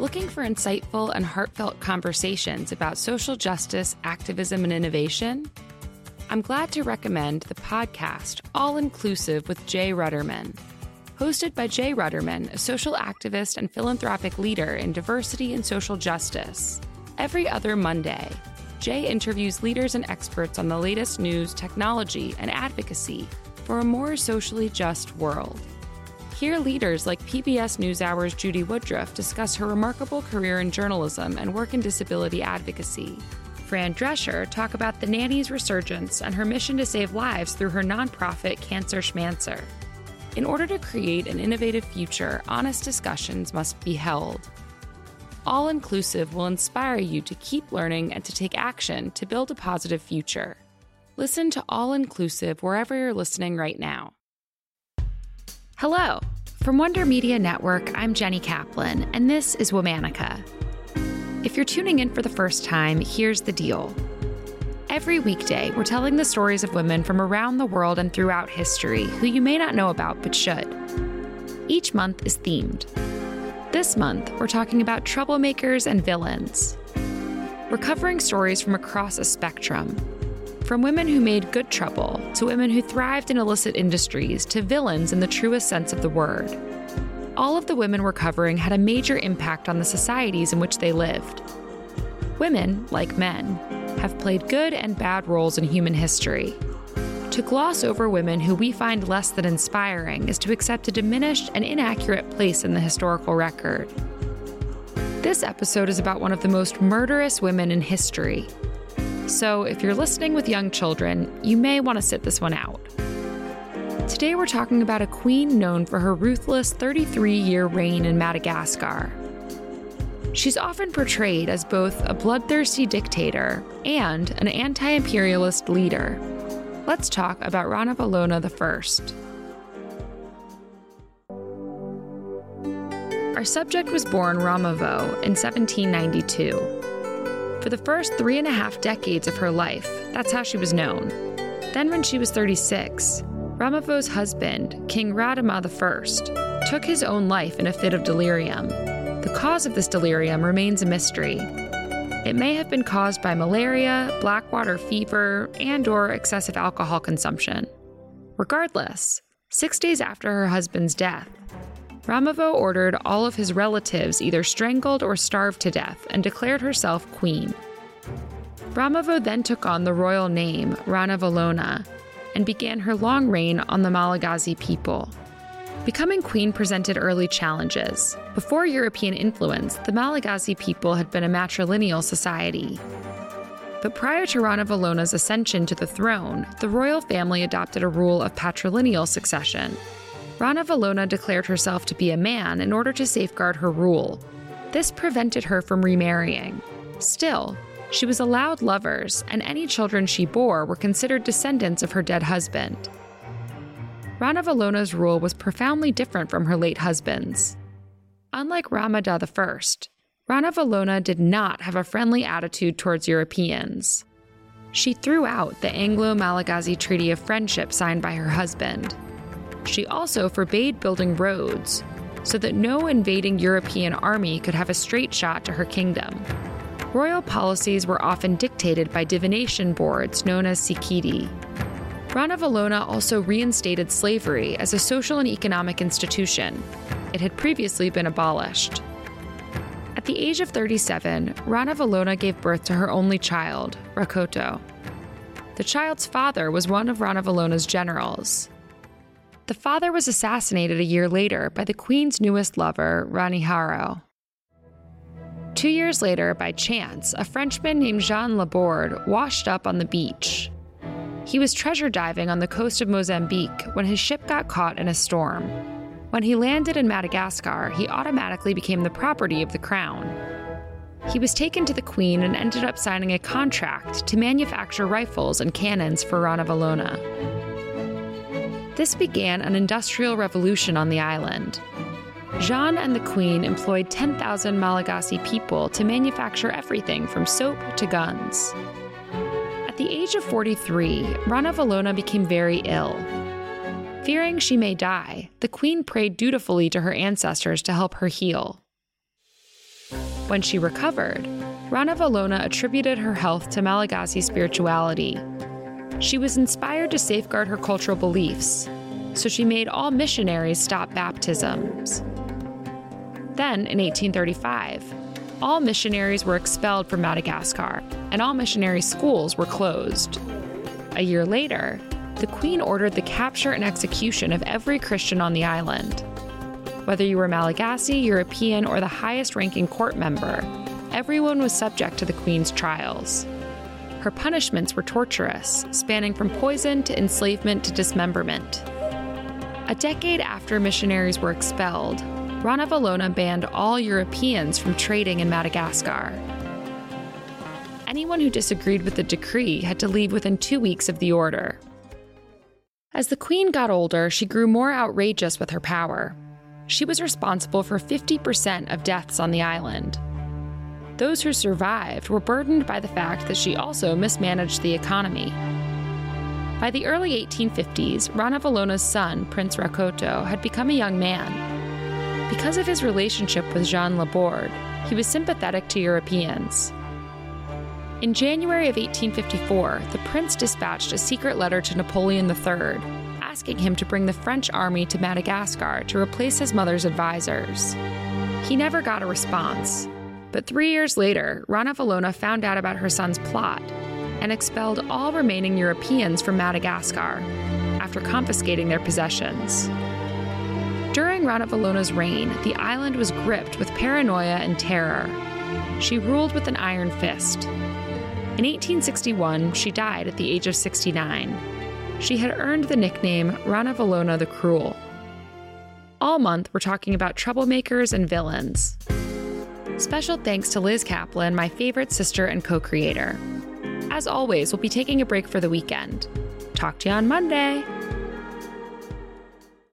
Looking for insightful and heartfelt conversations about social justice, activism, and innovation? I'm glad to recommend the podcast All Inclusive with Jay Ruderman. Hosted by Jay Ruderman, a social activist and philanthropic leader in diversity and social justice. Every other Monday, Jay interviews leaders and experts on the latest news, technology, and advocacy for a more socially just world. Hear leaders like PBS NewsHour's Judy Woodruff discuss her remarkable career in journalism and work in disability advocacy. Fran Drescher talk about the nanny's resurgence and her mission to save lives through her nonprofit Cancer Schmancer. In order to create an innovative future, honest discussions must be held. All Inclusive will inspire you to keep learning and to take action to build a positive future. Listen to All Inclusive wherever you're listening right now. Hello. From Wonder Media Network, I'm Jenny Kaplan, and this is Womannica. If you're tuning in for the first time, here's the deal. Every weekday, we're telling the stories of women from around the world and throughout history who you may not know about but should. Each month is themed. This month, we're talking about troublemakers and villains. We're covering stories from across a spectrum from women who made good trouble, to women who thrived in illicit industries, to villains in the truest sense of the word. All of the women we're covering had a major impact on the societies in which they lived. Women, like men, have played good and bad roles in human history. To gloss over women who we find less than inspiring is to accept a diminished and inaccurate place in the historical record. This episode is about one of the most murderous women in history, so if you're listening with young children, you may want to sit this one out. Today we're talking about a queen known for her ruthless 33 year reign in Madagascar. She's often portrayed as both a bloodthirsty dictator and an anti imperialist leader. Let's talk about Rana Ranavalona I. Our subject was born Ramavo in 1792. For the first three and a half decades of her life, that's how she was known. Then, when she was 36, Ramavo's husband, King Radama I, took his own life in a fit of delirium. The cause of this delirium remains a mystery. It may have been caused by malaria, blackwater fever, and or excessive alcohol consumption. Regardless, 6 days after her husband's death, Ramavo ordered all of his relatives either strangled or starved to death and declared herself queen. Ramavo then took on the royal name Ranavalona and began her long reign on the Malagasy people. Becoming queen presented early challenges. Before European influence, the Malagasy people had been a matrilineal society. But prior to Ranavalona's ascension to the throne, the royal family adopted a rule of patrilineal succession, Ranavalona declared herself to be a man in order to safeguard her rule. This prevented her from remarrying. Still, she was allowed lovers, and any children she bore were considered descendants of her dead husband. Ranavalona's rule was profoundly different from her late husband's. Unlike Radama I, Ranavalona did not have a friendly attitude towards Europeans. She threw out the Anglo Malagasy Treaty of Friendship signed by her husband. She also forbade building roads so that no invading European army could have a straight shot to her kingdom. Royal policies were often dictated by divination boards known as Sikidi. Ranavalona also reinstated slavery as a social and economic institution. It had previously been abolished. At the age of 37, Ranavalona gave birth to her only child, Rakoto. The child's father was one of Ranavalona's generals, the father was assassinated a year later by the queen's newest lover, Rainiharo. Two years later, by chance, a Frenchman named Jean Laborde washed up on the beach. He was treasure diving on the coast of Mozambique when his ship got caught in a storm. When he landed in Madagascar, he automatically became the property of the crown. He was taken to the queen and ended up signing a contract to manufacture rifles and cannons for Ranavalona. This began an industrial revolution on the island. Jean and the Queen employed 10,000 Malagasy people to manufacture everything from soap to guns. At the age of 43, Ranavalona became very ill. Fearing she may die, the Queen prayed dutifully to her ancestors to help her heal. When she recovered, Ranavalona attributed her health to Malagasy spirituality. She was inspired to safeguard her cultural beliefs, so she made all missionaries stop baptisms. Then, in 1835, all missionaries were expelled from Madagascar, and all missionary schools were closed. A year later, the Queen ordered the capture and execution of every Christian on the island. Whether you were Malagasy, European, or the highest ranking court member, everyone was subject to the Queen's trials. Her punishments were torturous, spanning from poison to enslavement to dismemberment. A decade after missionaries were expelled, Rana Ranavalona banned all Europeans from trading in Madagascar. Anyone who disagreed with the decree had to leave within two weeks of the order. As the queen got older, she grew more outrageous with her power. She was responsible for 50% of deaths on the island. Those who survived were burdened by the fact that she also mismanaged the economy. By the early 1850s, Ranavalona's son, Prince Rakoto, had become a young man because of his relationship with Jean Laborde, he was sympathetic to Europeans. In January of 1854, the prince dispatched a secret letter to Napoleon III, asking him to bring the French army to Madagascar to replace his mother's advisors. He never got a response, but three years later, Ranavalona found out about her son's plot and expelled all remaining Europeans from Madagascar after confiscating their possessions. During Ranavalona's reign, the island was gripped with paranoia and terror. She ruled with an iron fist. In 1861, she died at the age of 69. She had earned the nickname Ranavalona the Cruel. All month, we're talking about troublemakers and villains. Special thanks to Liz Kaplan, my favorite sister and co creator. As always, we'll be taking a break for the weekend. Talk to you on Monday.